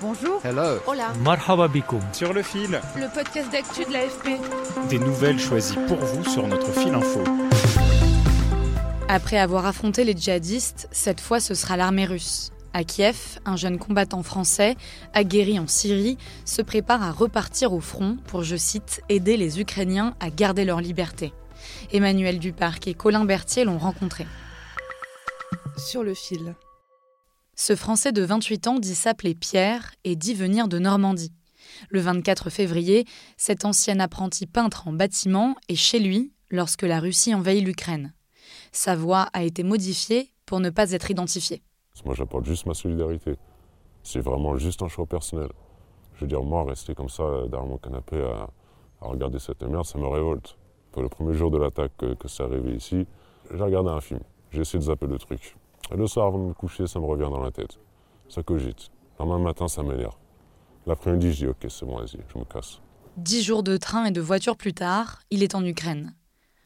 Bonjour. Hello. Hola. Marhaba bikoum. Sur le fil, Le podcast d'actu de l'AFP. des nouvelles choisies pour vous sur notre fil info. Après avoir affronté les djihadistes, cette fois ce sera l'armée russe. À Kiev, un jeune combattant français, aguerri en Syrie, se prépare à repartir au front pour, je cite, aider les Ukrainiens à garder leur liberté. Emmanuel Duparc et Colin Berthier l'ont rencontré. Sur le fil. Ce Français de 28 ans dit s'appeler Pierre et dit venir de Normandie. Le 24 février, cet ancien apprenti peintre en bâtiment est chez lui lorsque la Russie envahit l'Ukraine. Sa voix a été modifiée pour ne pas être identifiée. Moi, j'apporte juste ma solidarité. C'est vraiment juste un choix personnel. Je veux dire, moi, rester comme ça euh, derrière mon canapé à, regarder cette merde, ça me révolte. Enfin, le premier jour de l'attaque que, que c'est arrivé ici, j'ai regardé un film. J'ai essayé de zapper le truc. Le soir, avant de me coucher, ça me revient dans la tête. Ça cogite. Le lendemain matin, ça m'énerve. L'après-midi, je dis, ok, c'est bon, vas-y, je me casse. Dix jours de train et de voiture plus tard, il est en Ukraine.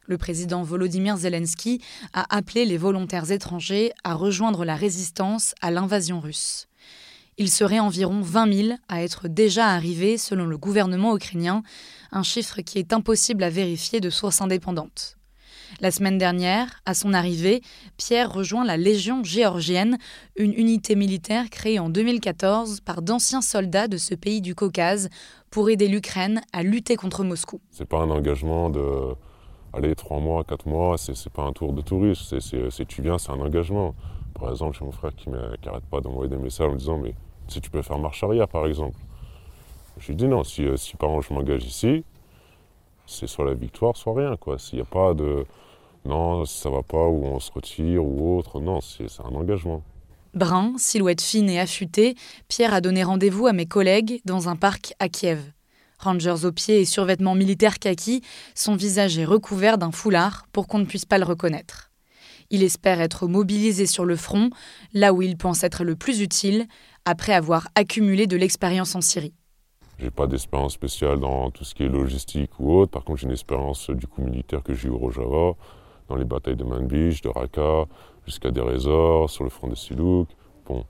Le président Volodymyr Zelensky a appelé les volontaires étrangers à rejoindre la résistance à l'invasion russe. Il serait environ 20 000 à être déjà arrivés selon le gouvernement ukrainien, un chiffre qui est impossible à vérifier de sources indépendantes. La semaine dernière, à son arrivée, Pierre rejoint la Légion géorgienne, une unité militaire créée en 2014 par d'anciens soldats de ce pays du Caucase pour aider l'Ukraine à lutter contre Moscou. C'est pas un engagement de. Allez, trois mois, quatre mois, c'est pas un tour de touriste. C'est tu viens, c'est un engagement. Par exemple, j'ai mon frère qui n'arrête pas d'envoyer des messages en me disant Mais si tu peux faire marche arrière, par exemple. Je lui dis non, si, euh, si par exemple je m'engage ici, c'est soit la victoire, soit rien. quoi. S'il n'y a pas de non, ça va pas, ou on se retire, ou autre, non, c'est un engagement. Brun, silhouette fine et affûtée, Pierre a donné rendez-vous à mes collègues dans un parc à Kiev. Rangers aux pieds et survêtements militaires kaki, son visage est recouvert d'un foulard pour qu'on ne puisse pas le reconnaître. Il espère être mobilisé sur le front, là où il pense être le plus utile, après avoir accumulé de l'expérience en Syrie. J'ai pas d'expérience spéciale dans tout ce qui est logistique ou autre. Par contre, j'ai une expérience euh, du coup militaire que j'ai eu au Rojava, dans les batailles de Manbij, de Raqqa, jusqu'à des Résorts, sur le front de Silouk. Bon,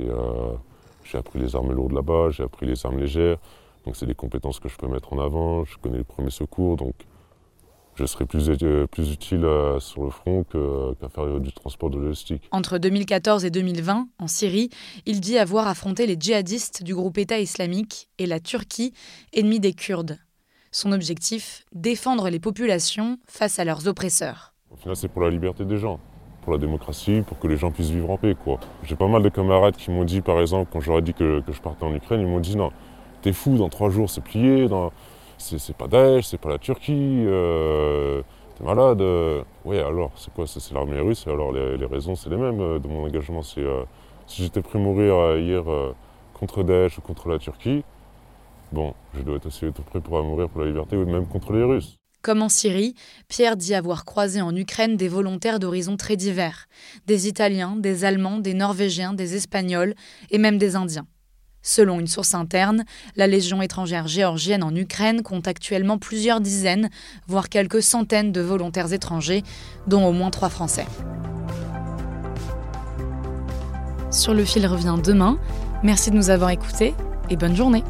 euh, j'ai appris les armes lourdes là-bas, j'ai appris les armes légères. Donc, c'est des compétences que je peux mettre en avant. Je connais les premiers secours, donc je serai plus, euh, plus utile euh, sur le front qu'à faire du transport de logistique. Entre 2014 et 2020, en Syrie, il dit avoir affronté les djihadistes du groupe État islamique et la Turquie, ennemie des Kurdes. Son objectif, défendre les populations face à leurs oppresseurs. Au final, c'est pour la liberté des gens, pour la démocratie, pour que les gens puissent vivre en paix. quoi. J'ai pas mal de camarades qui m'ont dit, par exemple, quand j'aurais dit que, que je partais en Ukraine, ils m'ont dit non, t'es fou, dans trois jours c'est plié, dans- c'est pas Daesh, c'est pas la Turquie, euh, t'es malade. euh. Ouais, alors, c'est quoi C'est l'armée russe, et alors les, raisons, c'est les mêmes euh, de mon engagement. C'est euh, si j'étais prêt à mourir hier contre Daesh ou contre la Turquie, bon, je dois être aussi être prêt pour mourir pour la liberté ou même contre les Russes. Comme en Syrie, Pierre dit avoir croisé en Ukraine des volontaires d'horizons très divers, des Italiens, des Allemands, des Norvégiens, des Espagnols et même des Indiens. Selon une source interne, la Légion étrangère géorgienne en Ukraine compte actuellement plusieurs dizaines, voire quelques centaines de volontaires étrangers, dont au moins trois Français. Sur le fil revient demain. Merci de nous avoir écoutés et bonne journée.